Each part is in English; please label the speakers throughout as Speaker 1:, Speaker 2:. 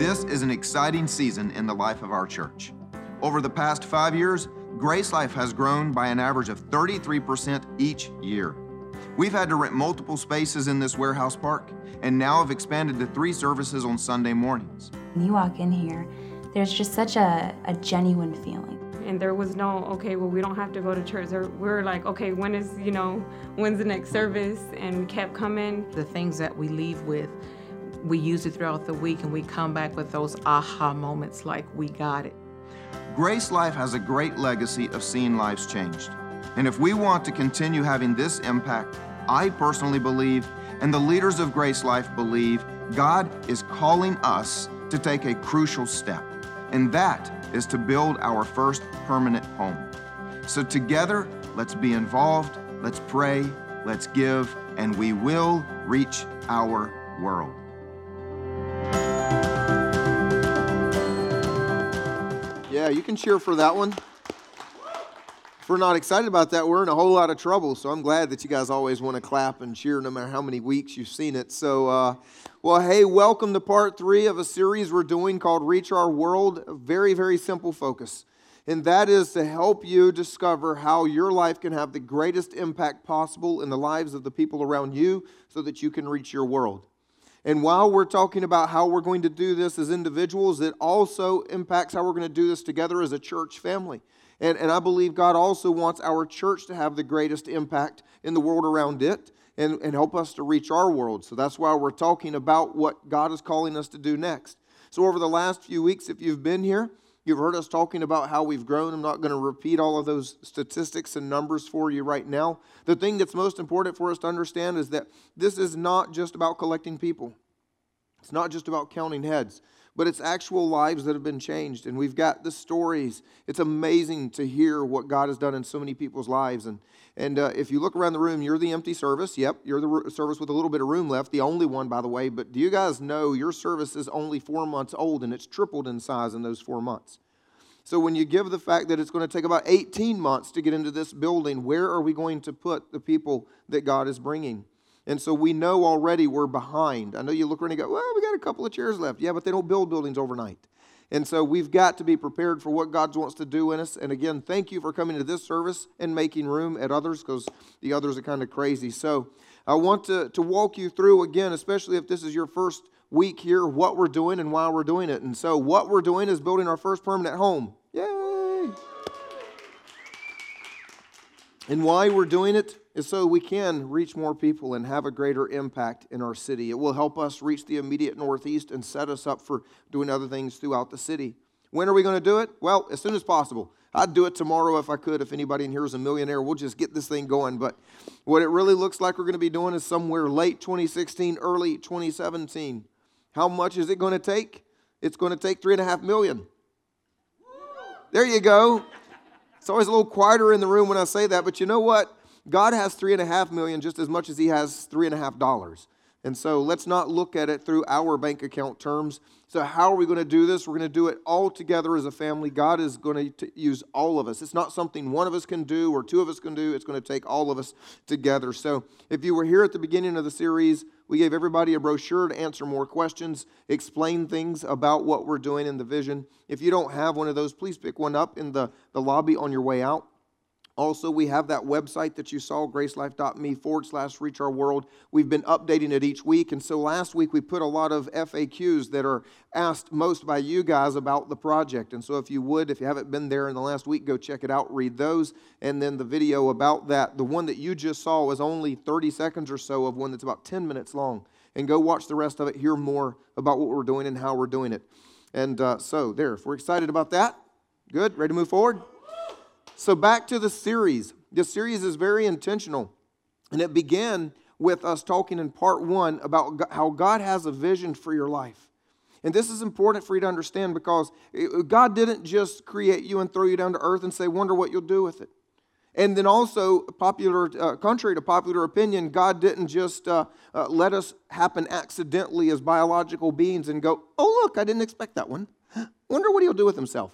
Speaker 1: This is an exciting season in the life of our church. Over the past five years, Grace Life has grown by an average of 33% each year. We've had to rent multiple spaces in this warehouse park and now have expanded to three services on Sunday mornings.
Speaker 2: When you walk in here, there's just such a, a genuine feeling.
Speaker 3: And there was no, okay, well, we don't have to go to church. Or we are like, okay, when is, you know, when's the next service? And we kept coming.
Speaker 4: The things that we leave with, we use it throughout the week and we come back with those aha moments like, we got it.
Speaker 1: Grace Life has a great legacy of seeing lives changed. And if we want to continue having this impact, I personally believe, and the leaders of Grace Life believe, God is calling us to take a crucial step, and that is to build our first permanent home. So, together, let's be involved, let's pray, let's give, and we will reach our world.
Speaker 5: Yeah, you can cheer for that one. If we're not excited about that, we're in a whole lot of trouble. So I'm glad that you guys always want to clap and cheer no matter how many weeks you've seen it. So, uh, well, hey, welcome to part three of a series we're doing called Reach Our World. A very, very simple focus. And that is to help you discover how your life can have the greatest impact possible in the lives of the people around you so that you can reach your world. And while we're talking about how we're going to do this as individuals, it also impacts how we're going to do this together as a church family. And, and I believe God also wants our church to have the greatest impact in the world around it and, and help us to reach our world. So that's why we're talking about what God is calling us to do next. So, over the last few weeks, if you've been here, You've heard us talking about how we've grown. I'm not going to repeat all of those statistics and numbers for you right now. The thing that's most important for us to understand is that this is not just about collecting people, it's not just about counting heads but it's actual lives that have been changed. And we've got the stories. It's amazing to hear what God has done in so many people's lives. And, and uh, if you look around the room, you're the empty service. Yep, you're the service with a little bit of room left, the only one, by the way. But do you guys know your service is only four months old and it's tripled in size in those four months? So when you give the fact that it's going to take about 18 months to get into this building, where are we going to put the people that God is bringing? And so we know already we're behind. I know you look around and go, well, we got a couple of chairs left. Yeah, but they don't build buildings overnight. And so we've got to be prepared for what God wants to do in us. And again, thank you for coming to this service and making room at others because the others are kind of crazy. So I want to, to walk you through again, especially if this is your first week here, what we're doing and why we're doing it. And so what we're doing is building our first permanent home. Yay! And why we're doing it is so we can reach more people and have a greater impact in our city. It will help us reach the immediate Northeast and set us up for doing other things throughout the city. When are we going to do it? Well, as soon as possible. I'd do it tomorrow if I could. If anybody in here is a millionaire, we'll just get this thing going. But what it really looks like we're going to be doing is somewhere late 2016, early 2017. How much is it going to take? It's going to take three and a half million. There you go. It's always a little quieter in the room when I say that, but you know what? God has three and a half million just as much as he has three and a half dollars. And so let's not look at it through our bank account terms. So, how are we going to do this? We're going to do it all together as a family. God is going to use all of us. It's not something one of us can do or two of us can do. It's going to take all of us together. So, if you were here at the beginning of the series, we gave everybody a brochure to answer more questions, explain things about what we're doing in the vision. If you don't have one of those, please pick one up in the, the lobby on your way out. Also, we have that website that you saw, gracelife.me forward slash reach our world. We've been updating it each week. And so last week we put a lot of FAQs that are asked most by you guys about the project. And so if you would, if you haven't been there in the last week, go check it out, read those. And then the video about that, the one that you just saw was only 30 seconds or so of one that's about 10 minutes long. And go watch the rest of it, hear more about what we're doing and how we're doing it. And uh, so, there, if we're excited about that, good, ready to move forward? So, back to the series. This series is very intentional, and it began with us talking in part one about how God has a vision for your life. And this is important for you to understand because God didn't just create you and throw you down to earth and say, wonder what you'll do with it. And then also, popular, uh, contrary to popular opinion, God didn't just uh, uh, let us happen accidentally as biological beings and go, oh, look, I didn't expect that one. Wonder what he'll do with himself.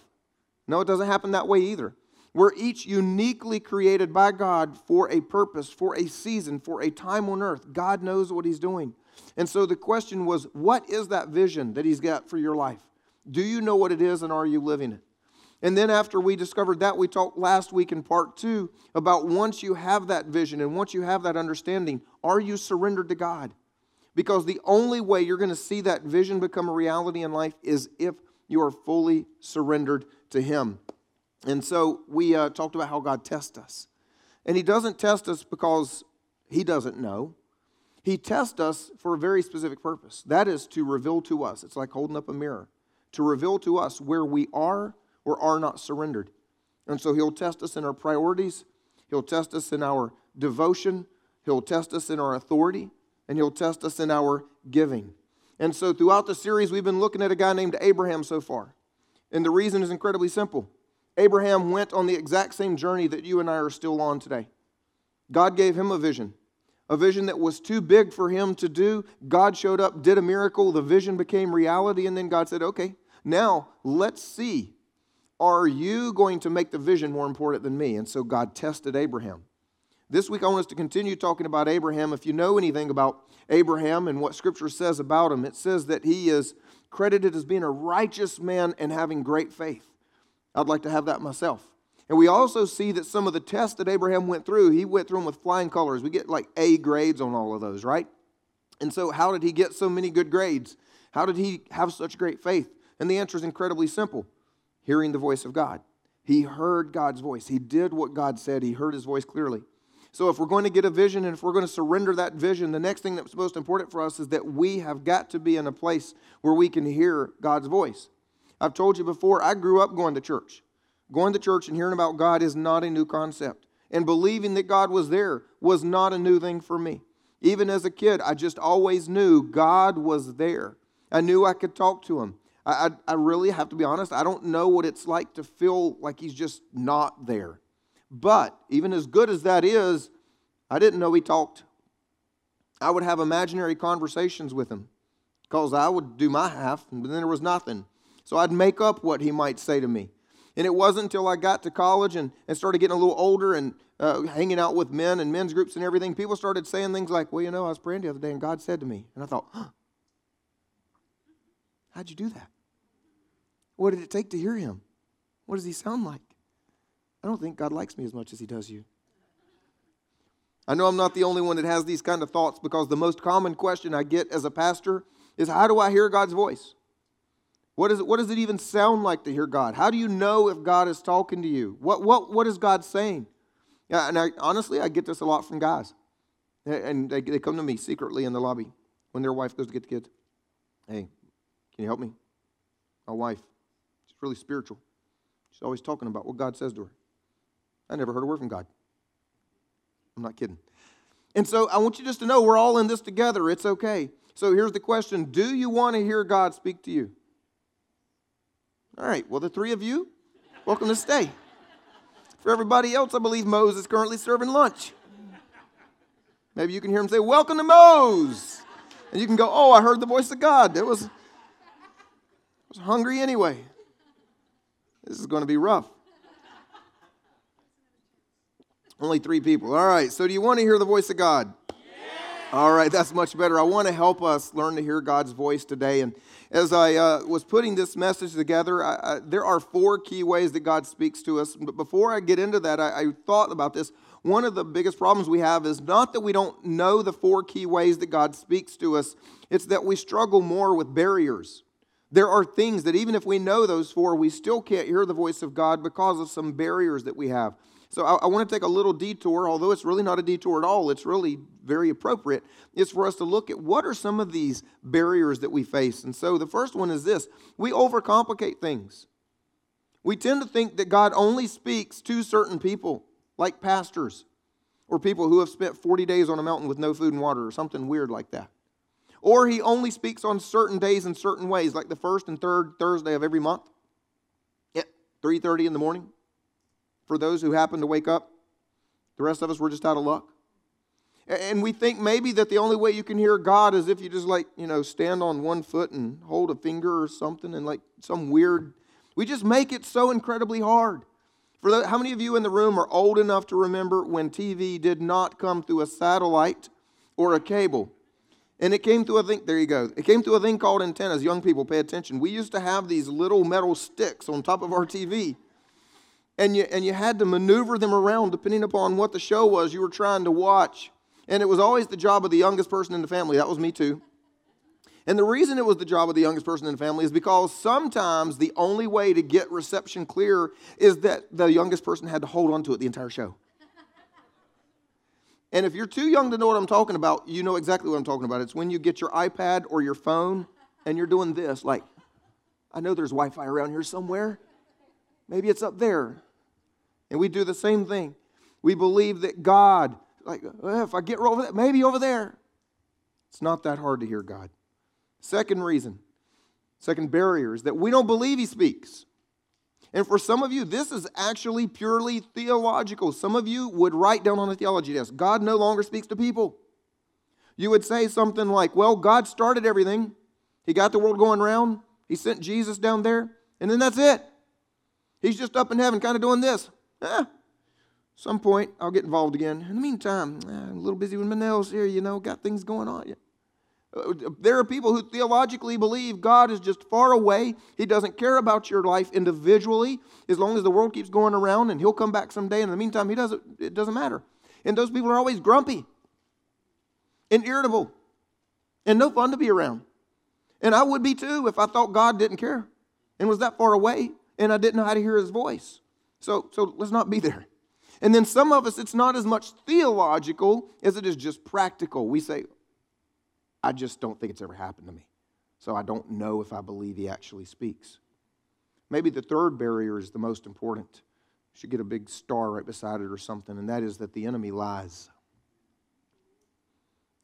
Speaker 5: No, it doesn't happen that way either. We're each uniquely created by God for a purpose, for a season, for a time on earth. God knows what He's doing. And so the question was, what is that vision that He's got for your life? Do you know what it is and are you living it? And then after we discovered that, we talked last week in part two about once you have that vision and once you have that understanding, are you surrendered to God? Because the only way you're going to see that vision become a reality in life is if you are fully surrendered to Him. And so we uh, talked about how God tests us. And He doesn't test us because He doesn't know. He tests us for a very specific purpose. That is to reveal to us. It's like holding up a mirror, to reveal to us where we are or are not surrendered. And so He'll test us in our priorities, He'll test us in our devotion, He'll test us in our authority, and He'll test us in our giving. And so throughout the series, we've been looking at a guy named Abraham so far. And the reason is incredibly simple Abraham went on the exact same journey that you and I are still on today. God gave him a vision, a vision that was too big for him to do. God showed up, did a miracle, the vision became reality, and then God said, Okay, now let's see. Are you going to make the vision more important than me? And so God tested Abraham. This week, I want us to continue talking about Abraham. If you know anything about Abraham and what Scripture says about him, it says that he is credited as being a righteous man and having great faith. I'd like to have that myself. And we also see that some of the tests that Abraham went through, he went through them with flying colors. We get like A grades on all of those, right? And so, how did he get so many good grades? How did he have such great faith? And the answer is incredibly simple hearing the voice of God. He heard God's voice. He did what God said. He heard his voice clearly. So, if we're going to get a vision and if we're going to surrender that vision, the next thing that's most important for us is that we have got to be in a place where we can hear God's voice. I've told you before, I grew up going to church. Going to church and hearing about God is not a new concept. And believing that God was there was not a new thing for me. Even as a kid, I just always knew God was there. I knew I could talk to Him. I, I, I really have to be honest, I don't know what it's like to feel like He's just not there. But even as good as that is, I didn't know He talked. I would have imaginary conversations with Him because I would do my half, and then there was nothing. So I'd make up what He might say to me. And it wasn't until I got to college and, and started getting a little older and uh, hanging out with men and men's groups and everything, people started saying things like, Well, you know, I was praying the other day and God said to me. And I thought, huh, How'd you do that? What did it take to hear him? What does he sound like? I don't think God likes me as much as he does you. I know I'm not the only one that has these kind of thoughts because the most common question I get as a pastor is how do I hear God's voice? What, is what does it even sound like to hear God? How do you know if God is talking to you? What, what, what is God saying? Yeah, and I, honestly, I get this a lot from guys. And they, they come to me secretly in the lobby when their wife goes to get the kids. Hey, can you help me? My wife, she's really spiritual. She's always talking about what God says to her. I never heard a word from God. I'm not kidding. And so I want you just to know we're all in this together. It's okay. So here's the question Do you want to hear God speak to you? All right, well, the three of you, welcome to stay. For everybody else, I believe Moe's is currently serving lunch. Maybe you can hear him say, Welcome to Moe's. And you can go, Oh, I heard the voice of God. It was, I was hungry anyway. This is going to be rough. Only three people. All right, so do you want to hear the voice of God? All right, that's much better. I want to help us learn to hear God's voice today. And as I uh, was putting this message together, I, I, there are four key ways that God speaks to us. But before I get into that, I, I thought about this. One of the biggest problems we have is not that we don't know the four key ways that God speaks to us, it's that we struggle more with barriers. There are things that even if we know those four, we still can't hear the voice of God because of some barriers that we have. So I, I, want to take a little detour, although it's really not a detour at all, it's really very appropriate. It's for us to look at what are some of these barriers that we face. And so the first one is this we overcomplicate things. We tend to think that God only speaks to certain people, like pastors, or people who have spent 40 days on a mountain with no food and water, or something weird like that. Or he only speaks on certain days in certain ways, like the first and third Thursday of every month at 3:30 in the morning for those who happen to wake up. The rest of us, we're just out of luck. And we think maybe that the only way you can hear God is if you just like, you know, stand on one foot and hold a finger or something and like some weird. We just make it so incredibly hard. For the, how many of you in the room are old enough to remember when TV did not come through a satellite or a cable? And it came through a thing, there you go. It came through a thing called antennas. Young people, pay attention. We used to have these little metal sticks on top of our TV. And you, and you had to maneuver them around depending upon what the show was you were trying to watch. And it was always the job of the youngest person in the family. That was me too. And the reason it was the job of the youngest person in the family is because sometimes the only way to get reception clear is that the youngest person had to hold on to it the entire show. And if you're too young to know what I'm talking about, you know exactly what I'm talking about. It's when you get your iPad or your phone and you're doing this, like, I know there's Wi Fi around here somewhere. Maybe it's up there. And we do the same thing. We believe that God, like, if I get over there, maybe over there. It's not that hard to hear God. Second reason, second barrier is that we don't believe He speaks. And for some of you, this is actually purely theological. Some of you would write down on a theology desk God no longer speaks to people. You would say something like, Well, God started everything, He got the world going round, He sent Jesus down there, and then that's it. He's just up in heaven, kind of doing this. Eh, some point, I'll get involved again. In the meantime, eh, I'm a little busy with my nails here, you know, got things going on. There are people who theologically believe God is just far away. He doesn't care about your life individually as long as the world keeps going around and he'll come back someday. In the meantime, he doesn't, it doesn't matter. And those people are always grumpy and irritable and no fun to be around. And I would be too if I thought God didn't care and was that far away and I didn't know how to hear his voice. So, so let's not be there. And then some of us, it's not as much theological as it is just practical. We say, I just don't think it's ever happened to me. So I don't know if I believe he actually speaks. Maybe the third barrier is the most important. You should get a big star right beside it or something, and that is that the enemy lies.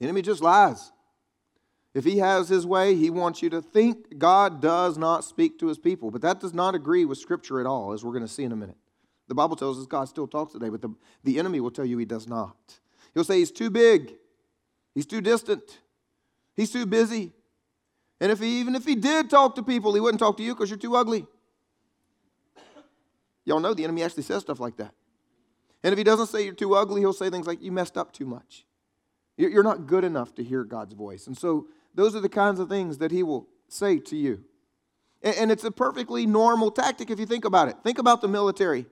Speaker 5: The enemy just lies. If he has his way, he wants you to think God does not speak to his people. But that does not agree with Scripture at all, as we're going to see in a minute. The Bible tells us God still talks today, but the, the enemy will tell you he does not. He'll say he's too big, he's too distant, He's too busy. And if he, even if he did talk to people, he wouldn't talk to you because you're too ugly. Y'all know the enemy actually says stuff like that. And if he doesn't say you're too ugly, he'll say things like, you messed up too much. You're not good enough to hear God's voice. And so those are the kinds of things that he will say to you. And it's a perfectly normal tactic if you think about it. Think about the military.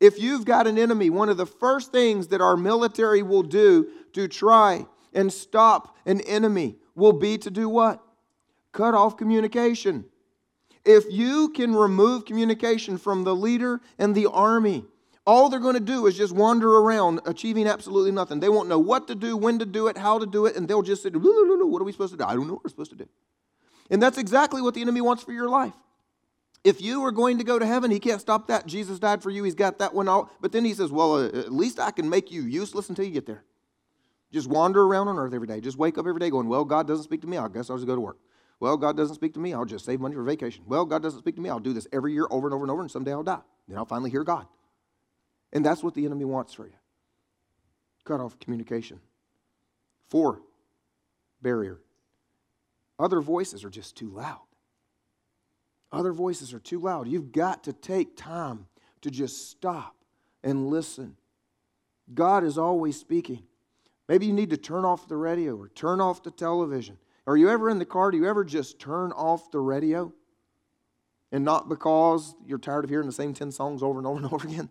Speaker 5: If you've got an enemy, one of the first things that our military will do to try and stop an enemy will be to do what? Cut off communication. If you can remove communication from the leader and the army, all they're going to do is just wander around achieving absolutely nothing. They won't know what to do, when to do it, how to do it, and they'll just say, What are we supposed to do? I don't know what we're supposed to do. And that's exactly what the enemy wants for your life. If you are going to go to heaven, he can't stop that. Jesus died for you, he's got that one out. But then he says, Well, uh, at least I can make you useless until you get there. Just wander around on earth every day. Just wake up every day going, Well, God doesn't speak to me. I guess I'll just go to work. Well, God doesn't speak to me. I'll just save money for vacation. Well, God doesn't speak to me. I'll do this every year over and over and over, and someday I'll die. Then I'll finally hear God. And that's what the enemy wants for you. Cut off communication. Four, barrier. Other voices are just too loud. Other voices are too loud. You've got to take time to just stop and listen. God is always speaking. Maybe you need to turn off the radio or turn off the television. Are you ever in the car? Do you ever just turn off the radio? And not because you're tired of hearing the same 10 songs over and over and over again,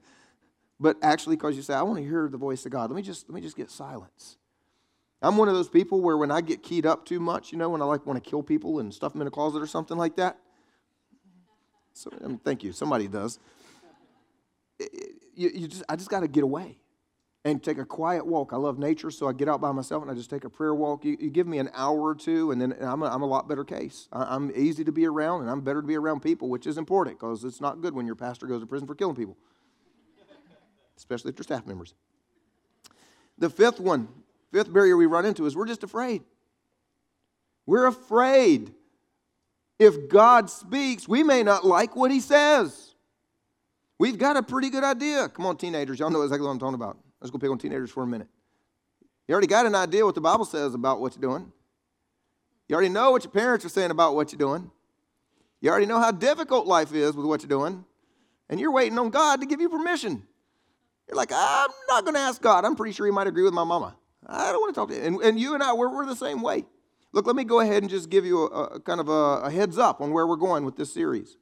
Speaker 5: but actually because you say, I want to hear the voice of God. Let me just, let me just get silence. I'm one of those people where when I get keyed up too much, you know, when I like want to kill people and stuff them in a closet or something like that. So, um, thank you. Somebody does. You, you just, I just got to get away and take a quiet walk. I love nature, so I get out by myself and I just take a prayer walk. You, you give me an hour or two, and then I'm a, I'm a lot better case. I, am easy to be around, and I'm better to be around people, which is important because it's not good when your pastor goes to prison for killing people, especially if they're staff members. The fifth one, fifth barrier we run into is we're just afraid. We're afraid. If God speaks, we may not like what he says. We've got a pretty good idea. Come on, teenagers, y'all know exactly what I'm talking about. Let's go pick on teenagers for a minute. You already got an idea what the Bible says about what you're doing. You already know what your parents are saying about what you're doing. You already know how difficult life is with what you're doing. And you're waiting on God to give you permission. You're like, I'm not going to ask God. I'm pretty sure He might agree with my mama. I don't want to talk to him. And, and you and I, we're, we're the same way. Look, let me go ahead and just give you a, a kind of a, a heads up on where we're going with this series.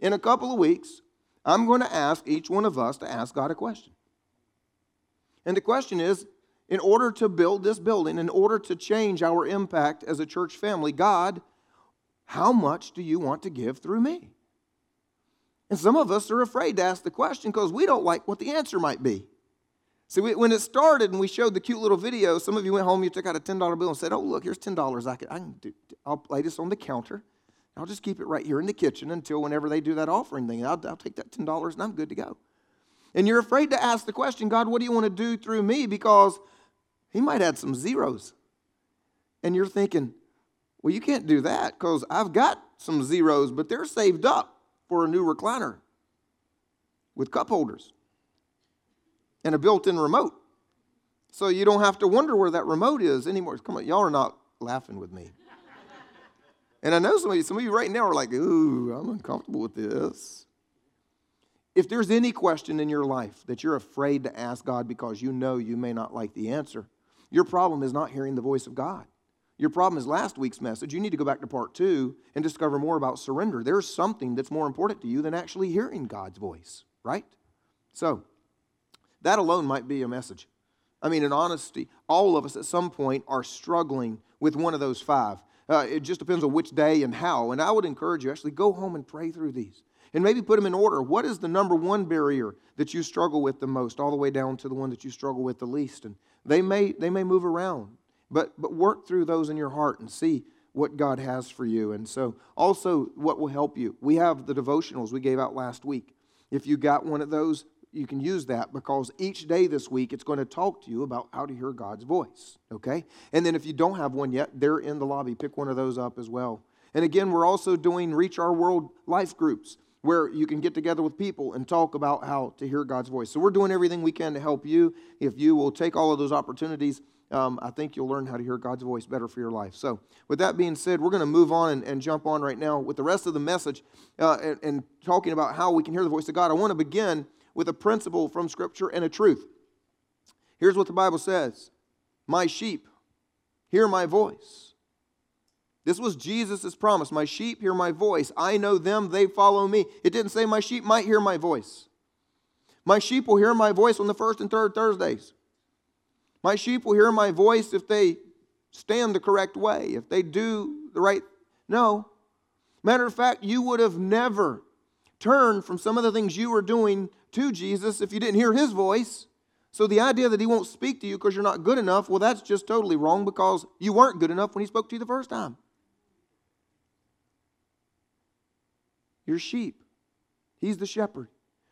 Speaker 5: In a couple of weeks, I'm going to ask each one of us to ask God a question. And the question is in order to build this building, in order to change our impact as a church family, God, how much do you want to give through me? And some of us are afraid to ask the question because we don't like what the answer might be. See, we, when it started and we showed the cute little video, some of you went home, you took out a $10 bill and said, Oh, look, here's $10. I can, I can do, I'll lay this on the counter. I'll just keep it right here in the kitchen until whenever they do that offering thing. I'll, I'll take that $10 and I'm good to go. And you're afraid to ask the question, God, what do you want to do through me? Because he might add some zeros. And you're thinking, well, you can't do that because I've got some zeros, but they're saved up for a new recliner with cup holders and a built in remote. So you don't have to wonder where that remote is anymore. Come on, y'all are not laughing with me. and I know some of you, some of you right now are like, ooh, I'm uncomfortable with this. If there's any question in your life that you're afraid to ask God because you know you may not like the answer, your problem is not hearing the voice of God. Your problem is last week's message. You need to go back to part two and discover more about surrender. There's something that's more important to you than actually hearing God's voice, right? So, that alone might be a message. I mean, in honesty, all of us at some point are struggling with one of those five. Uh, it just depends on which day and how. And I would encourage you actually go home and pray through these and maybe put them in order. What is the number one barrier that you struggle with the most, all the way down to the one that you struggle with the least? And they may, they may move around, but, but work through those in your heart and see what God has for you. And so, also, what will help you? We have the devotionals we gave out last week. If you got one of those, you can use that because each day this week it's going to talk to you about how to hear God's voice. Okay? And then if you don't have one yet, they're in the lobby. Pick one of those up as well. And again, we're also doing Reach Our World life groups where you can get together with people and talk about how to hear God's voice. So we're doing everything we can to help you. If you will take all of those opportunities, um, I think you'll learn how to hear God's voice better for your life. So, with that being said, we're going to move on and, and, jump on right now with the rest of the message uh, and, and talking about how we can hear the voice of God. I want to begin with a principle from Scripture and a truth. Here's what the Bible says My sheep hear my voice this was Jesus' promise. My sheep hear my voice. I know them, they follow me. It didn't say my sheep might hear my voice. My sheep will hear my voice on the first and third Thursdays. My sheep will hear my voice if they stand the correct way, if they do the right. No. Matter of fact, you would have never turned from some of the things you were doing to Jesus if you didn't hear his voice. So the idea that he won't speak to you because you're not good enough, well, that's just totally wrong because you weren't good enough when he spoke to you the first time. your sheep. He's the shepherd.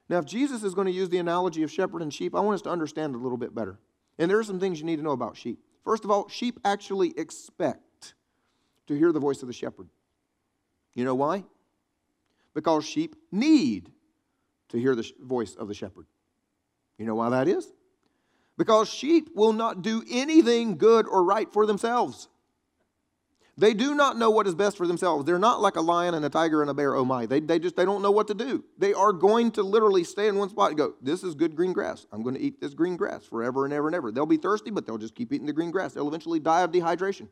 Speaker 5: Now, if Jesus is going to use the analogy of shepherd and sheep, I want us to understand a little bit better. And there are some things you need to know about sheep. First of all, sheep actually expect to hear the voice of the shepherd. You know why? Because sheep need to hear the voice of the shepherd. You know why that is? Because sheep will not do anything good or right for themselves. They do not know what is best for themselves. They're not like a lion and a tiger and a bear, oh my. They, they just they don't know what to do. They are going to literally stay in one spot and go, This is good green grass. I'm going to eat this green grass forever and ever and ever. They'll be thirsty, but they'll just keep eating the green grass. They'll eventually die of dehydration.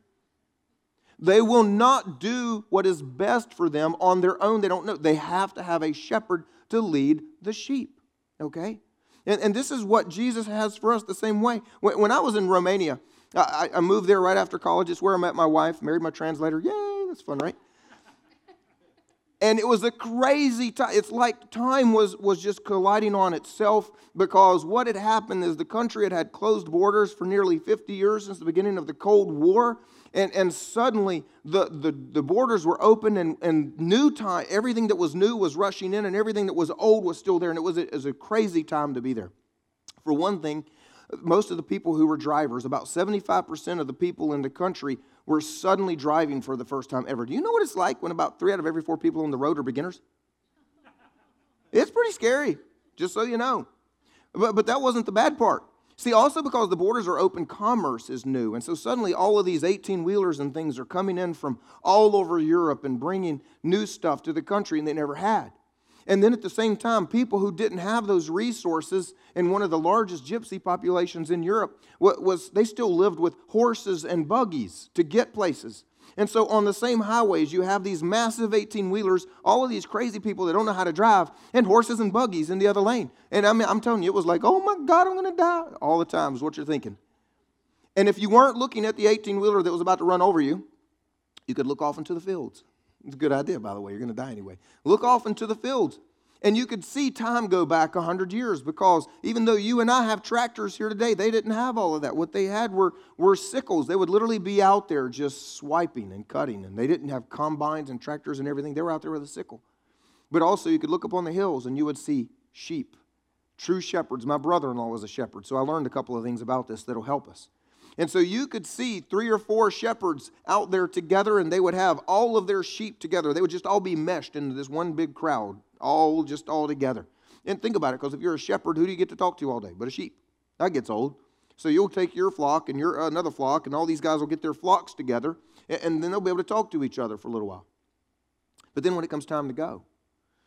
Speaker 5: They will not do what is best for them on their own. They don't know. They have to have a shepherd to lead the sheep. Okay? And, and this is what Jesus has for us the same way. When, when I was in Romania, I, I moved there right after college. It's where I met my wife, married my translator. Yay, that's fun, right? and it was a crazy time. It's like time was, was just colliding on itself because what had happened is the country had had closed borders for nearly 50 years since the beginning of the Cold War. And, and suddenly the, the, the borders were open and, and new time, everything that was new was rushing in and everything that was old was still there. And it was a, it was a crazy time to be there. For one thing, most of the people who were drivers, about 75% of the people in the country, were suddenly driving for the first time ever. Do you know what it's like when about three out of every four people on the road are beginners? It's pretty scary, just so you know. But, but that wasn't the bad part. See, also because the borders are open, commerce is new. And so suddenly all of these 18 wheelers and things are coming in from all over Europe and bringing new stuff to the country and they never had. And then at the same time, people who didn't have those resources in one of the largest gypsy populations in Europe was they still lived with horses and buggies to get places. And so on the same highways, you have these massive 18 wheelers, all of these crazy people that don't know how to drive, and horses and buggies in the other lane. And I mean, I'm telling you, it was like, oh my God, I'm going to die. All the time is what you're thinking. And if you weren't looking at the 18 wheeler that was about to run over you, you could look off into the fields. It's a good idea, by the way. You're going to die anyway. Look off into the fields. And you could see time go back 100 years because even though you and I have tractors here today, they didn't have all of that. What they had were, were sickles. They would literally be out there just swiping and cutting. And they didn't have combines and tractors and everything. They were out there with a sickle. But also, you could look up on the hills and you would see sheep, true shepherds. My brother in law was a shepherd, so I learned a couple of things about this that'll help us. And so you could see three or four shepherds out there together, and they would have all of their sheep together. They would just all be meshed into this one big crowd, all just all together. And think about it, because if you're a shepherd, who do you get to talk to all day? But a sheep. That gets old. So you'll take your flock and your uh, another flock, and all these guys will get their flocks together, and, and then they'll be able to talk to each other for a little while. But then when it comes time to go,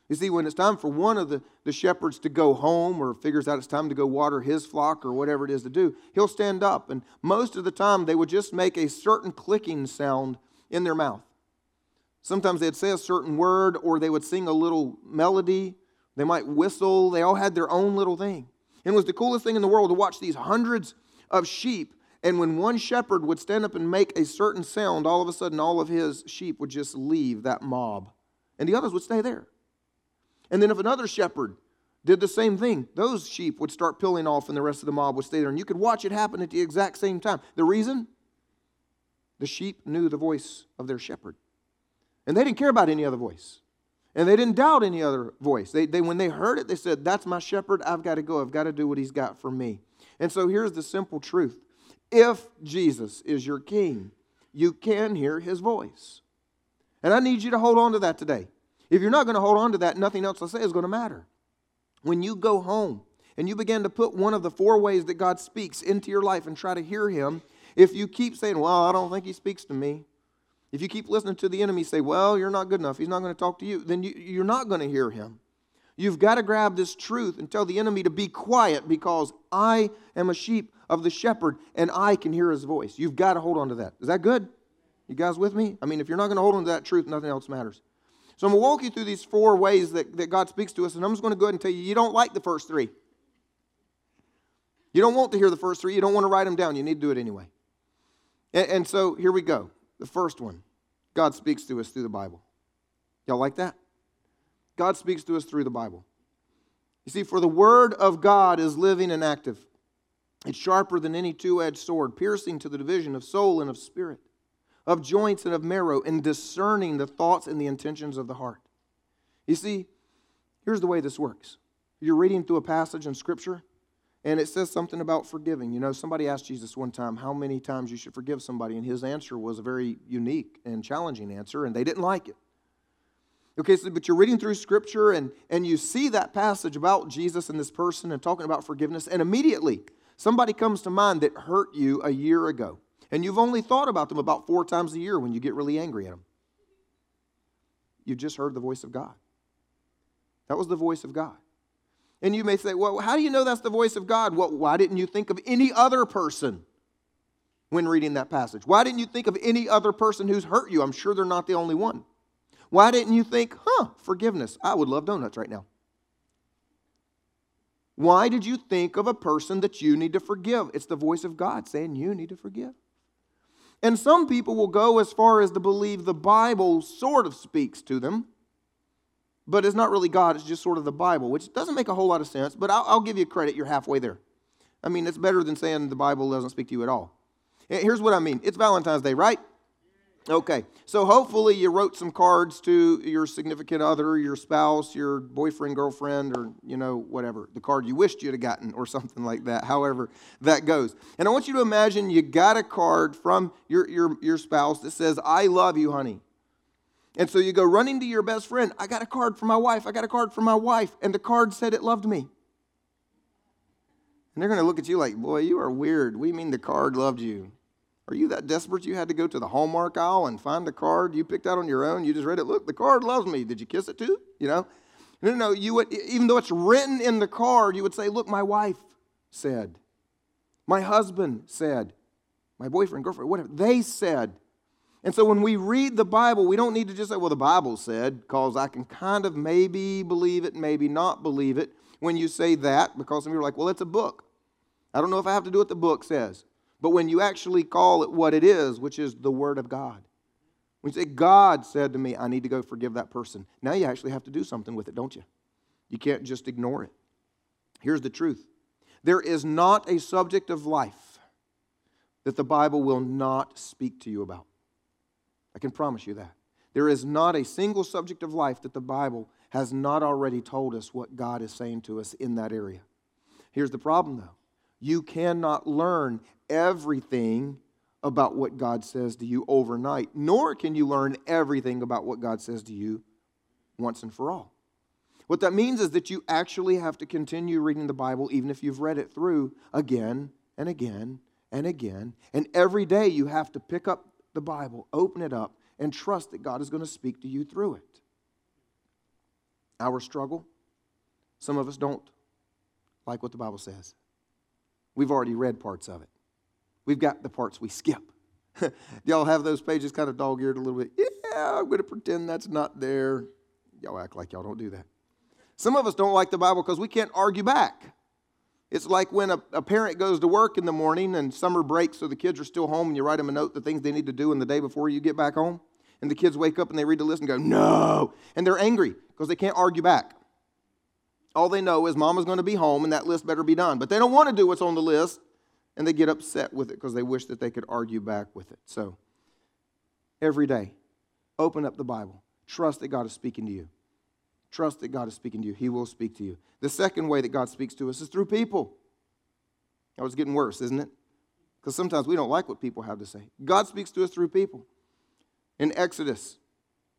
Speaker 5: you see, when it's time for one of the, the shepherds to go home or figures out it's time to go water his flock or whatever it is to do, he'll stand up. And most of the time, they would just make a certain clicking sound in their mouth. Sometimes they'd say a certain word or they would sing a little melody. They might whistle. They all had their own little thing. And it was the coolest thing in the world to watch these hundreds of sheep. And when one shepherd would stand up and make a certain sound, all of a sudden all of his sheep would just leave that mob. And the others would stay there. And then if another shepherd did the same thing, those sheep would start peeling off and the rest of the mob would stay there. And you could watch it happen at the exact same time. The reason? The sheep knew the voice of their shepherd. And they didn't care about any other voice. And they didn't doubt any other voice. They, they, when they heard it, they said, That's my shepherd. I've got to go. I've got to do what he's got for me. And so here's the simple truth if Jesus is your king, you can hear his voice. And I need you to hold on to that today. If you're not going to hold on to that, nothing else I say is going to matter. When you go home and you begin to put one of the four ways that God speaks into your life and try to hear Him, if you keep saying, Well, I don't think He speaks to me, if you keep listening to the enemy say, Well, you're not good enough, He's not going to talk to you, then you, you're not going to hear Him. You've got to grab this truth and tell the enemy to be quiet because I am a sheep of the shepherd and I can hear his voice. You've got to hold on to that. Is that good? You guys with me? I mean, if you're not going to hold on to that truth, nothing else matters. So I'm going to walk you through these four ways that, that God speaks to us, and I'm just going to go ahead and tell you, you don't like the first three. You don't want to hear the first three. You don't want to write them down. You need to do it anyway. And, and so here we go. The first one God speaks to us through the Bible. Y'all like that? God speaks to us through the Bible. You see, for the Word of God is living and active. It's sharper than any two edged sword, piercing to the division of soul and of spirit of joints and of marrow, and discerning the thoughts and the intentions of the heart. You see, here's the way this works. You're reading through a passage in Scripture, and it says something about forgiving. You know, somebody asked Jesus one time how many times you should forgive somebody, and his answer was a very unique and challenging answer, and they didn't like it. Okay, so but you're reading through Scripture, and, and you see that passage about Jesus and this person and talking about forgiveness, and immediately somebody comes to mind that hurt you a year ago. And you've only thought about them about four times a year when you get really angry at them. You've just heard the voice of God. That was the voice of God. And you may say, well, how do you know that's the voice of God? Well, why didn't you think of any other person when reading that passage? Why didn't you think of any other person who's hurt you? I'm sure they're not the only one. Why didn't you think, huh, forgiveness? I would love donuts right now. Why did you think of a person that you need to forgive? It's the voice of God saying you need to forgive. And some people will go as far as to believe the Bible sort of speaks to them, but it's not really God, it's just sort of the Bible, which doesn't make a whole lot of sense, but I'll, I'll give you credit, you're halfway there. I mean, it's better than saying the Bible doesn't speak to you at all. Here's what I mean it's Valentine's Day, right? Okay, so hopefully you wrote some cards to your significant other, your spouse, your boyfriend, girlfriend, or you know, whatever, the card you wished you'd have gotten, or something like that, however that goes. And I want you to imagine you got a card from your, your, your spouse that says, I love you, honey. And so you go running to your best friend, I got a card for my wife, I got a card for my wife, and the card said it loved me. And they're going to look at you like, boy, you are weird. We mean the card loved you. Are you that desperate you had to go to the Hallmark aisle and find a card you picked out on your own? You just read it. Look, the card loves me. Did you kiss it too? You know? No, no, you would, even though it's written in the card, you would say, Look, my wife said, my husband said, my boyfriend, girlfriend, whatever, they said. And so when we read the Bible, we don't need to just say, well, the Bible said, because I can kind of maybe believe it, maybe not believe it when you say that, because some people are like, well, it's a book. I don't know if I have to do what the book says. But when you actually call it what it is, which is the Word of God, when you say, God said to me, I need to go forgive that person, now you actually have to do something with it, don't you? You can't just ignore it. Here's the truth there is not a subject of life that the Bible will not speak to you about. I can promise you that. There is not a single subject of life that the Bible has not already told us what God is saying to us in that area. Here's the problem, though you cannot learn everything about what God says to you overnight, nor can you learn everything about what God says to you once and for all. What that means is that you actually have to continue reading the Bible, even if you've read it through again and again and again. And every day you have to pick up the Bible, open it up, and trust that God is going to speak to you through it. Our struggle, some of us don't like what the Bible says. We've already read parts of it. We've got the parts we skip. y'all have those pages kind of dog eared a little bit? Yeah, I'm going to pretend that's not there. Y'all act like y'all don't do that. Some of us don't like the Bible because we can't argue back. It's like when a, a, parent goes to work in the morning and summer breaks, so the kids are still home, and you write them a note the things they need to do in the day before you get back home. And the kids wake up and they read the list and go, No! And they're angry because they can't argue back. All they know is mama's going to be home and that list better be done. But they don't want to do what's on the list, and they get upset with it because they wish that they could argue back with it. So, every day, open up the Bible. Trust that God is speaking to you. Trust that God is speaking to you. He will speak to you. The second way that God speaks to us is through people. That was getting worse, isn't it? Because sometimes we don't like what people have to say. God speaks to us through people. In Exodus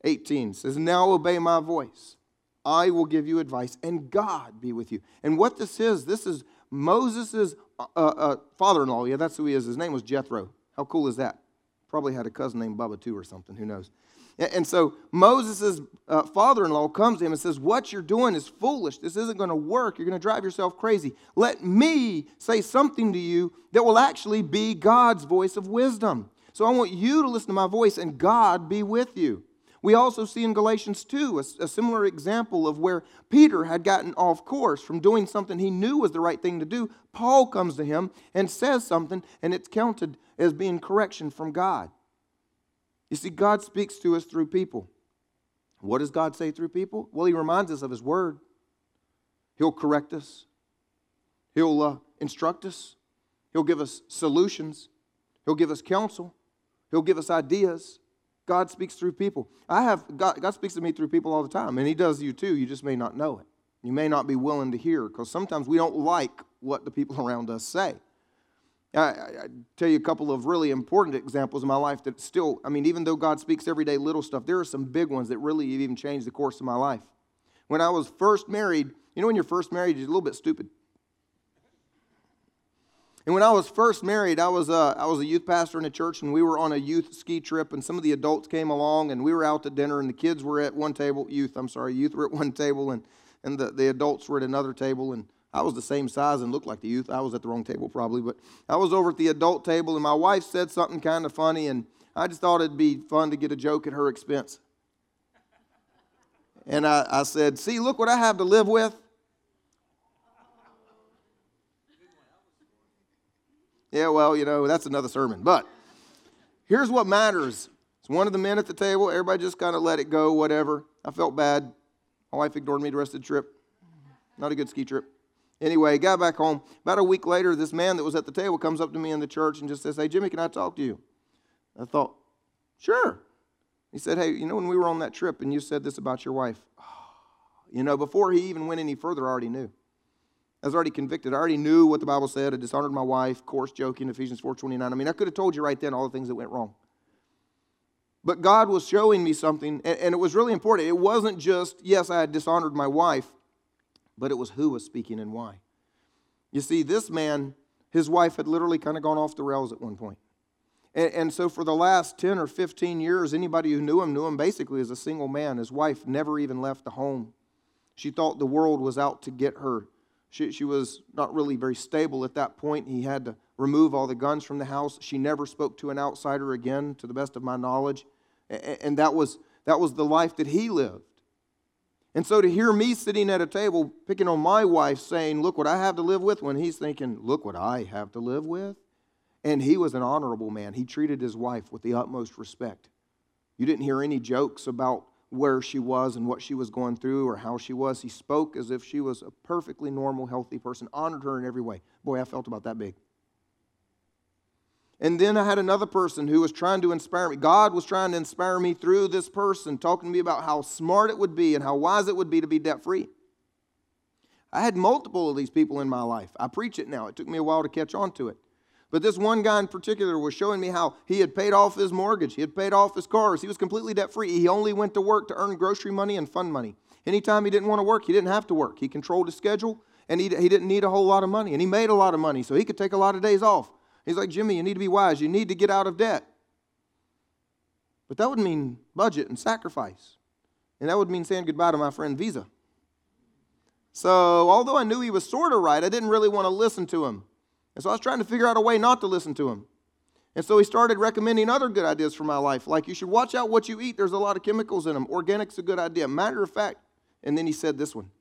Speaker 5: 18 says, Now obey my voice. I will give you advice, and God be with you. And what this is, this is Moses' uh, uh, father in law. Yeah, that's who he is. His name was Jethro. How cool is that? Probably had a cousin named Bubba too, or something. Who knows? And so Moses' uh, father in law comes to him and says, What you're doing is foolish. This isn't going to work. You're going to drive yourself crazy. Let me say something to you that will actually be God's voice of wisdom. So I want you to listen to my voice and God be with you. We also see in Galatians 2 a, a, similar example of where Peter had gotten off course from doing something he knew was the right thing to do. Paul comes to him and says something, and it's counted as being correction from God. You see, God speaks to us through people. What does God say through people? Well, He reminds us of His Word. He'll correct us, He'll uh, instruct us, He'll give us solutions, He'll give us counsel, He'll give us ideas. God speaks through people. I have God, God speaks to me through people all the time, and He does you too. You just may not know it. You may not be willing to hear because sometimes we don't like what the people around us say. I, I, tell you a couple of really important examples in my life that still, I mean, even though God speaks every day little stuff, there are some big ones that really even changed the course of my life. When I was first married, you know, when you're first married, you're a little bit stupid. And when I was first married, I was, uh, I was a youth pastor in a church, and we were on a youth ski trip, and some of the adults came along, and we were out to dinner, and the kids were at one table, youth, I'm sorry, youth were at one table, and, and the, the adults were at another table, and I was the same size and looked like the youth. I was at the wrong table probably, but I was over at the adult table and my wife said something kind of funny and I just thought it'd be fun to get a joke at her expense. And I, I said, See, look what I have to live with. Yeah, well, you know, that's another sermon. But here's what matters. It's one of the men at the table. Everybody just kind of let it go, whatever. I felt bad. My wife ignored me the rest of the trip. Not a good ski trip. Anyway, got back home. About a week later, this man that was at the table comes up to me in the church and just says, Hey, Jimmy, can I talk to you? I thought, Sure. He said, Hey, you know, when we were on that trip and you said this about your wife, you know, before he even went any further, I already knew. I was already convicted. I already knew what the Bible said. I dishonored my wife, coarse joking, Ephesians 4.29. I mean, I could have told you right then all the things that went wrong. But God was showing me something, and it was really important. It wasn't just, yes, I had dishonored my wife, but it was who was speaking and why. You see, this man, his wife had literally kind of gone off the rails at one point. And, and, so for the last 10 or 15 years, anybody who knew him knew him basically as a single man. His wife never even left the home. She thought the world was out to get her. She, she was not really very stable at that point. He had to remove all the guns from the house. She never spoke to an outsider again, to the best of my knowledge. And that was, that was the life that he lived. And so to hear me sitting at a table picking on my wife saying, Look what I have to live with, when he's thinking, Look what I have to live with. And he was an honorable man. He treated his wife with the utmost respect. You didn't hear any jokes about where she was and what she was going through or how she was. He spoke as if she was a perfectly normal, healthy person, honored her in every way. Boy, I felt about that big. And then I had another person who was trying to inspire me. God was trying to inspire me through this person, talking to me about how smart it would be and how wise it would be to be debt free. I had multiple of these people in my life. I preach it now. It took me a while to catch on to it. But this one guy in particular was showing me how he had paid off his mortgage, he had paid off his cars, he was completely debt free. He only went to work to earn grocery money and fund money. Anytime he didn't want to work, he didn't have to work. He controlled his schedule and he, he didn't need a whole lot of money. And he made a lot of money, so he could take a lot of days off. He's like, Jimmy, you need to be wise. You need to get out of debt. But that would mean budget and sacrifice. And that would mean saying goodbye to my friend Visa. So, although I knew he was sort of right, I didn't really want to listen to him. And so I was trying to figure out a way not to listen to him. And so he started recommending other good ideas for my life, like you should watch out what you eat. There's a lot of chemicals in them. Organic's a good idea. Matter of fact, and then he said this one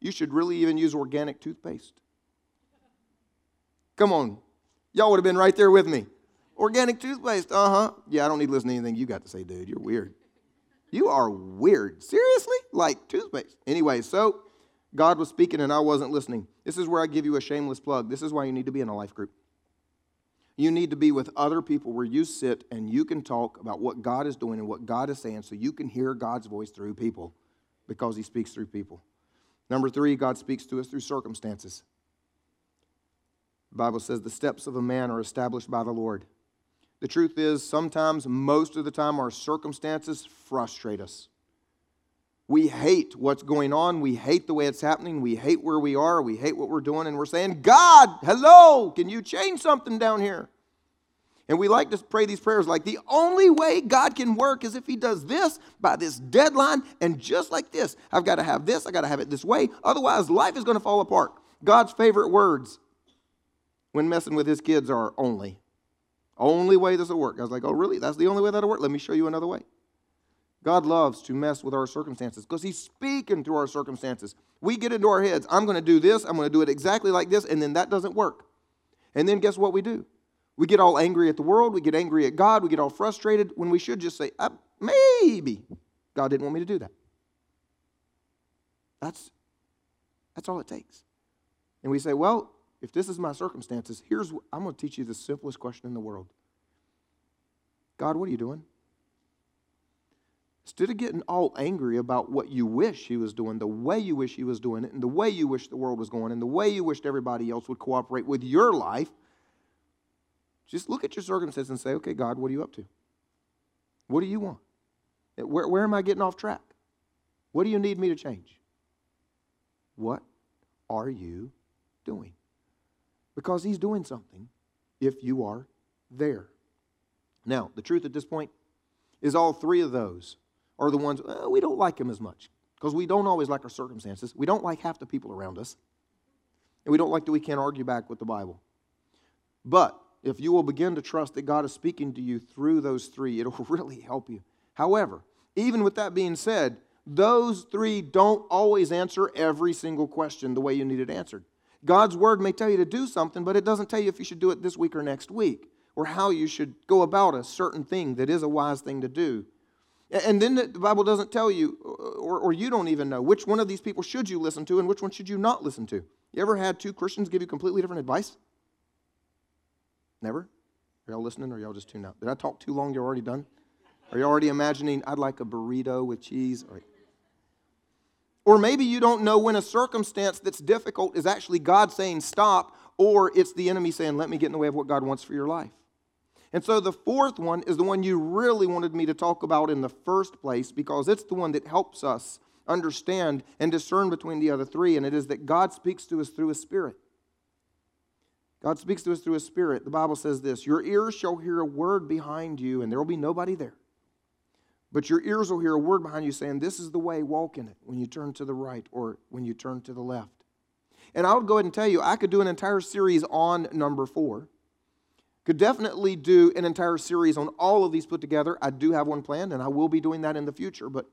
Speaker 5: you should really even use organic toothpaste. Come on, Y'all would have been right there with me. Organic toothpaste, uh huh. Yeah, I don't need to listen to anything you got to say, dude. You're weird. You are weird. Seriously? Like toothpaste. Anyway, so God was speaking and I wasn't listening. This is where I give you a shameless plug. This is why you need to be in a life group. You need to be with other people where you sit and you can talk about what God is doing and what God is saying so you can hear God's voice through people because He speaks through people. Number three, God speaks to us through circumstances. The Bible says the steps of a man are established by the Lord. The truth is, sometimes, most of the time, our circumstances frustrate us. We hate what's going on. We hate the way it's happening. We hate where we are. We hate what we're doing. And we're saying, God, hello, can you change something down here? And we like to pray these prayers like the only way God can work is if He does this by this deadline and just like this. I've got to have this, I've got to have it this way. Otherwise, life is going to fall apart. God's favorite words when messing with his kids are only. Only way this will work. I was like, oh, really? That's the only way that'll work? Let me show you another way. God loves to mess with our circumstances because He's speaking through our circumstances. We get into our heads, I'm going to do this, I'm going to do it exactly like this, and then that doesn't work. And then guess what we do? We get all angry at the world, we get angry at God, we get all frustrated when we should just say, uh, maybe God didn't want me to do that. That's, that's all it takes. And we say, well, if this is my circumstances, here's what, I'm going to teach you the simplest question in the world God, what are you doing? Instead of getting all angry about what you wish he was doing, the way you wish he was doing it, and the way you wish the world was going, and the way you wished everybody else would cooperate with your life, just look at your circumstances and say, okay, God, what are you up to? What do you want? Eh, where, where am I getting off track? What do you need me to change? What are you doing? because he's doing something if you are there. Now, the truth at this point is all three of those are the ones we don't like him as much because we don't always like our circumstances. We don't like half the people around us. And we don't like that we can't argue back with the Bible. But if you will begin to trust that God is speaking to you through those three, it'll really help you. However, even with that being said, those three don't always answer every single question the way you need it answered. God's word may tell you to do something, but it doesn't tell you if you should do it this week or next week, or how you should go about a certain thing that is a wise thing to do. And then the Bible doesn't tell you, uh, or, or you don't even know, which one of these people should you listen to and which one should you not listen to. You ever had two Christians give you completely different advice? Never? Are y'all listening or y'all just tuned out? Did I talk too long? You're already done? Are you already imagining, I'd like a burrito with cheese? Or maybe you don't know when a circumstance that's difficult is actually God saying stop, or it's the enemy saying, let me get in the way of what God wants for your life. And so the fourth one is the one you really wanted me to talk about in the first place because it's the one that helps us understand and discern between the other three, and it is that God speaks to us through His Spirit. God speaks to us through His Spirit. The Bible says this Your ears shall hear a word behind you, and there will be nobody there. But your ears will hear a word behind you saying, This is the way, walk in it, when you turn to the right or when you turn to the left. And I would go ahead and tell you, I could do an entire series on number four. Could definitely do an entire series on all of these put together. I do have one planned, and I will be doing that in the future. But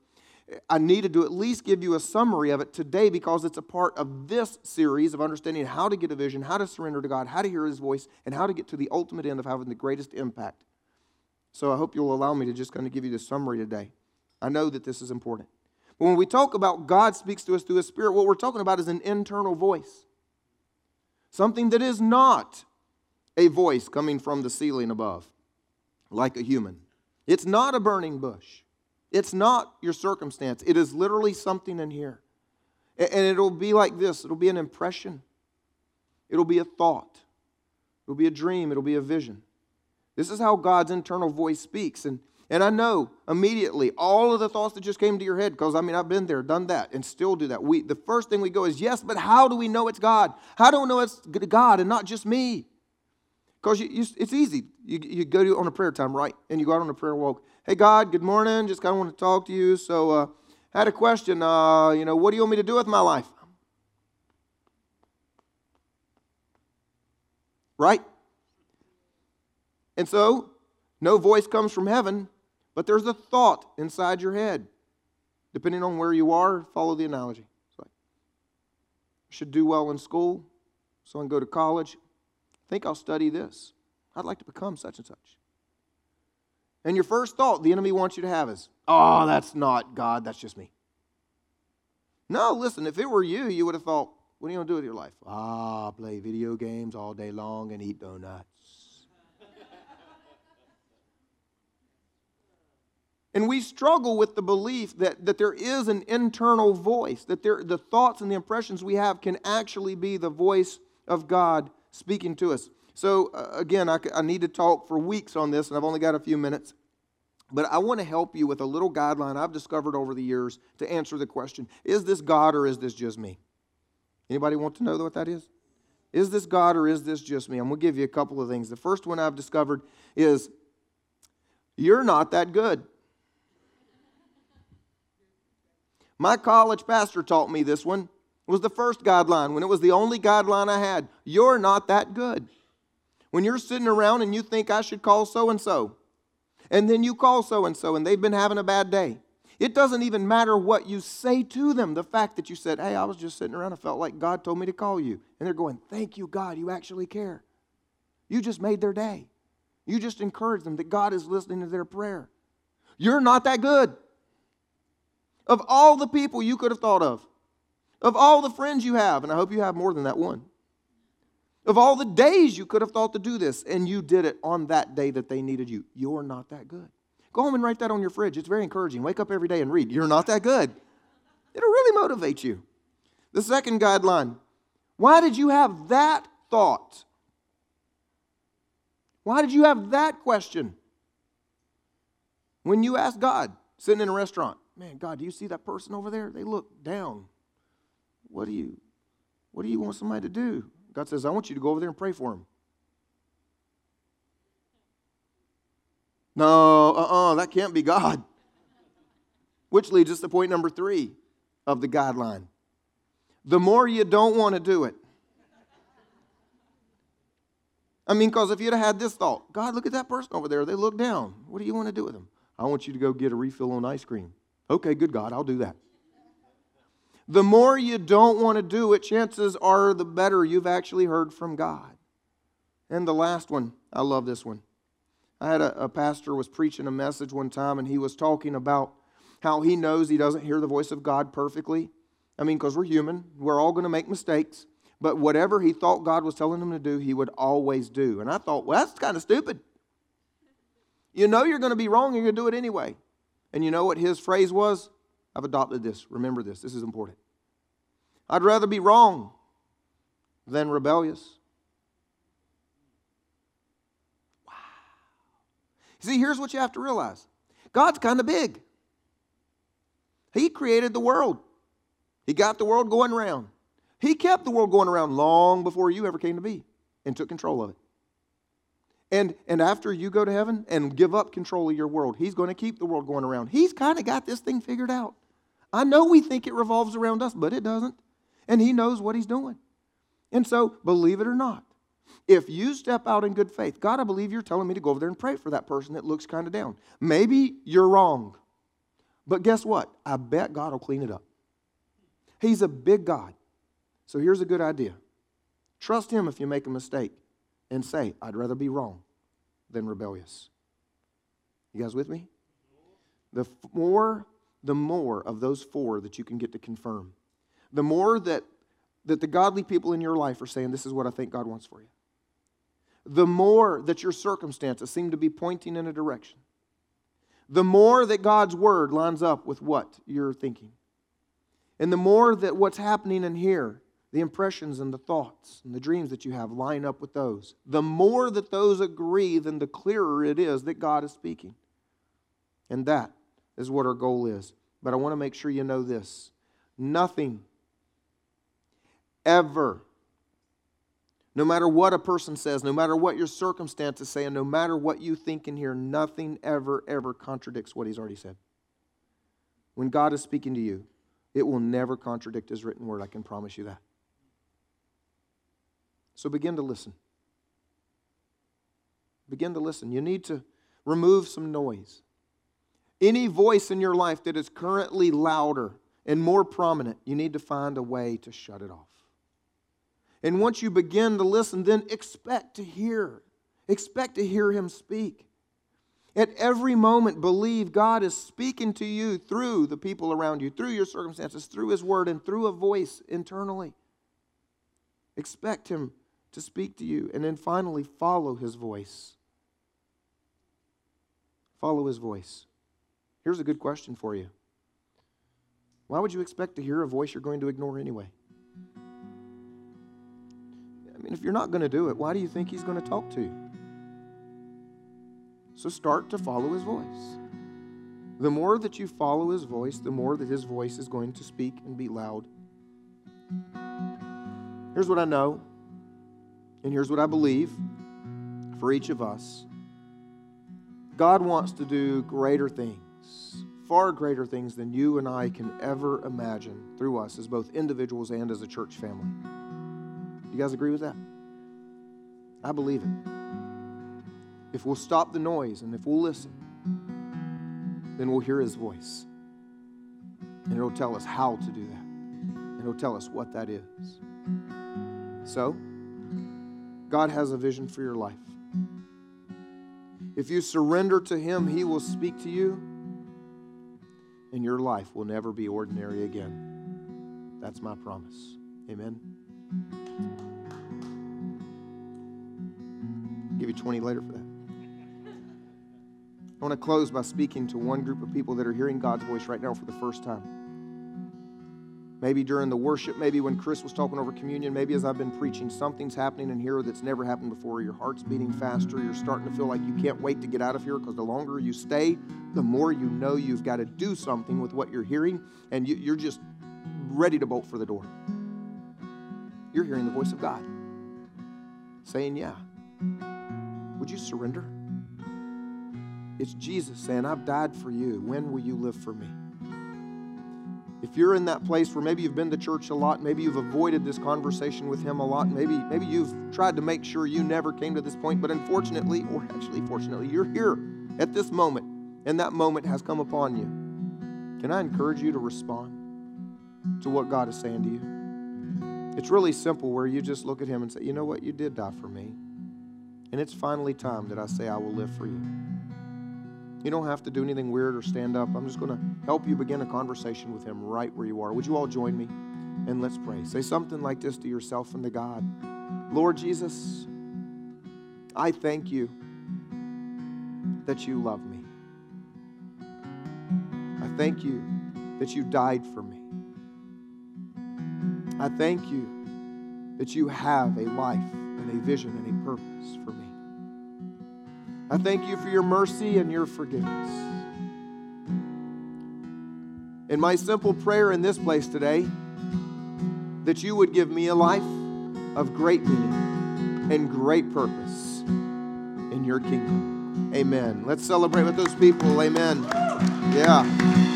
Speaker 5: I needed to at least give you a summary of it today because it's a part of this series of understanding how to get a vision, how to surrender to God, how to hear His voice, and how to get to the ultimate end of having the greatest impact. So I hope you'll allow me to just kind of give you the summary today. I know that this is important. But when we talk about God speaks to us through His Spirit, what we're talking about is an internal voice, something that is not a voice coming from the ceiling above, like a human. It's not a burning bush. It's not your circumstance. It is literally something in here. And it'll be like this it'll be an impression, it'll be a thought, it'll be a dream, it'll be a vision. This is how God's internal voice speaks. And, and I know immediately all of the thoughts that just came to your head, because I mean, I've been there, done that, and still do that. We, the first thing we go is, yes, but how do we know it's God? How do we know it's God and not just me? Because it's easy. You, you go to, on a prayer time, right? And you go out on a prayer walk. Hey, God, good morning. Just kind of want to talk to you. So, uh, I had a question. Uh, you know, what do you want me to do with my life? Right? And so, no voice comes from heaven, but there's a thought inside your head. Depending on where you are, follow the analogy. It's Like, should do well in school, so I can go to college, think I'll study this. I'd like to become such and such. And your first thought the enemy wants you to have is, oh, that's not God, that's just me. No, listen, if it were you, you would have thought, what are you going to do with your life? Ah, play video games all day long and eat donuts. and we struggle with the belief that, that there is an internal voice, that there, the thoughts and the impressions we have can actually be the voice of God speaking to us. So, uh, again, I, I need to talk for weeks on this, and I've only got a few minutes. But I want to help you with a little guideline I've discovered over the years to answer the question is this God or is this just me? Anybody want to know what that is? Is this God or is this just me? I'm going to give you a couple of things. The first one I've discovered is you're not that good. My college pastor taught me this one was the first guideline when it was the only guideline I had. You're not that good. When you're sitting around and you think I should call so and so, and then you call so and so and they've been having a bad day, it doesn't even matter what you say to them. The fact that you said, Hey, I was just sitting around, I felt like God told me to call you. And they're going, Thank you, God, you actually care. You just made their day. You just encouraged them that God is listening to their prayer. You're not that good. Of all the people you could have thought of, of all the friends you have, and I hope you have more than that one, of all the days you could have thought to do this, and you did it on that day that they needed you, you're not that good. Go home and write that on your fridge. It's very encouraging. Wake up every day and read. You're not that good. It'll really motivate you. The second guideline why did you have that thought? Why did you have that question? When you asked God, sitting in a restaurant, man, God, do you see that person over there? They look down. What do you what do you want somebody to do? God says, I want you to go over there and pray for him. No, uh-uh, that can't be God. Which leads us to point number three of the guideline. The more you don't want to do it. I mean, because if you'd have had this thought, God, look at that person over there. They look down. What do you want to do with them? I want you to go get a refill on ice cream. Okay, good God, I'll do that. The more you don't want to do it, chances are the better you've actually heard from God. And the last one, I love this one. I had a, a pastor was preaching a message one time, and he was talking about how he knows he doesn't hear the voice of God perfectly. I mean, because we're human, we're all going to make mistakes. But whatever he thought God was telling him to do, he would always do. And I thought, well, that's kind of stupid. You know you're going to be wrong, you're going to do it anyway. And you know what his phrase was? I've adopted this. Remember this. This is important. I'd rather be wrong than rebellious. Wow. See, here's what you have to realize God's kind of big. He created the world, He got the world going around. He kept the world going around long before you ever came to be and took control of it. And, and after you go to heaven and give up control of your world, He's going to keep the world going around. He's kind of got this thing figured out. I know we think it revolves around us, but it doesn't. And He knows what He's doing. And so, believe it or not, If you step out in good faith, God, I believe you're telling me to go over there and pray for that person that looks kind of down. Maybe you're wrong. But guess what? I bet God will clean it up. He's a big God. So here's a good idea trust Him if you make a mistake and say, I'd rather be wrong than rebellious. You guys with me? The more, the more of those four that you can get to confirm, the more that, that the godly people in your life are saying, This is what I think God wants for you, the more that your circumstances seem to be pointing in a direction, the more that God's word lines up with what you're thinking. And the more that what's happening in here, the impressions and the thoughts and the dreams that you have line up with those, the more that those agree, then the clearer it is that God is speaking. And that is what our goal is. But I want to make sure you know this nothing ever, no matter what a person says, no matter what your circumstances say, and no matter what you think in here, nothing ever, ever contradicts what he's already said. When God is speaking to you, it will never contradict his written word. I can promise you that. So begin to listen. Begin to listen. You need to remove some noise. Any voice in your life that is currently louder and more prominent, you need to find a way to shut it off. And once you begin to listen, then expect to hear. Expect to hear him speak. At every moment, believe God is speaking to you through the people around you, through your circumstances, through His Word, and through a voice internally. Expect Him to speak to you. And then finally, follow His voice. Follow His voice. Here's a good question for you Why would you expect to hear a voice you're going to ignore anyway? I mean, if you're not going to do it, why do you think He's going to talk to you? So start to follow his voice. The more that you follow his voice, the more that his voice is going to speak and be loud. Here's what I know, and here's what I believe for each of us God wants to do greater things, far greater things than you and I can ever imagine through us as both individuals and as a church family. You guys agree with that? I believe it if we'll stop the noise and if we'll listen, then we'll hear his voice. And it'll tell us how to do that. And it'll tell us what that is. So, God has a vision for your life. If you surrender to him, he will speak to you, and your life will never be ordinary again. That's my promise. Amen. I'll give you 20 later for that. I want to close by speaking to one group of people that are hearing God's voice right now for the first time. Maybe during the worship, maybe when Chris was talking over communion, maybe as I've been preaching, something's happening in here that's never happened before. Your heart's beating faster. You're starting to feel like you can't wait to get out of here because the longer you stay, the more you know you've got to do something with what you're hearing, and you, are just ready to bolt for the door. You're hearing the voice of God saying, Yeah. Would you surrender? It's Jesus saying, I've died for you. When will you live for me? If you're in that place where maybe you've been to church a lot, maybe you've avoided this conversation with him a lot, maybe, maybe you've tried to make sure you never came to this point, but unfortunately, or actually fortunately, you're here at this moment, and that moment has come upon you. Can I encourage you to respond to what God is saying to you? It's really simple where you just look at him and say, You know what? You did die for me. And it's finally time that I say, I will live for you. You don't have to do anything weird or stand up. I'm just going to help you begin a conversation with Him right where you are. Would you all join me? And let's pray. Say something like this to yourself and to God Lord Jesus, I thank you that you love me. I thank you that you died for me. I thank you that you have a life and a vision and a purpose for me. I thank you for your mercy and your forgiveness. And my simple prayer in this place today, that you would give me a life of great meaning and great purpose in your kingdom. Amen. Let's celebrate with those people. Amen. Yeah.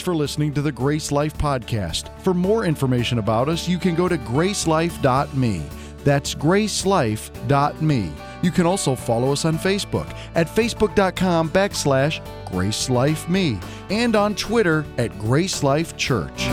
Speaker 6: For listening to the Grace Life Podcast. For more information about us, you can go to gracelife.me. That's gracelife.me. You can also follow us on Facebook at facebook.com backslash gracelifeme and on Twitter at Grace Life Church.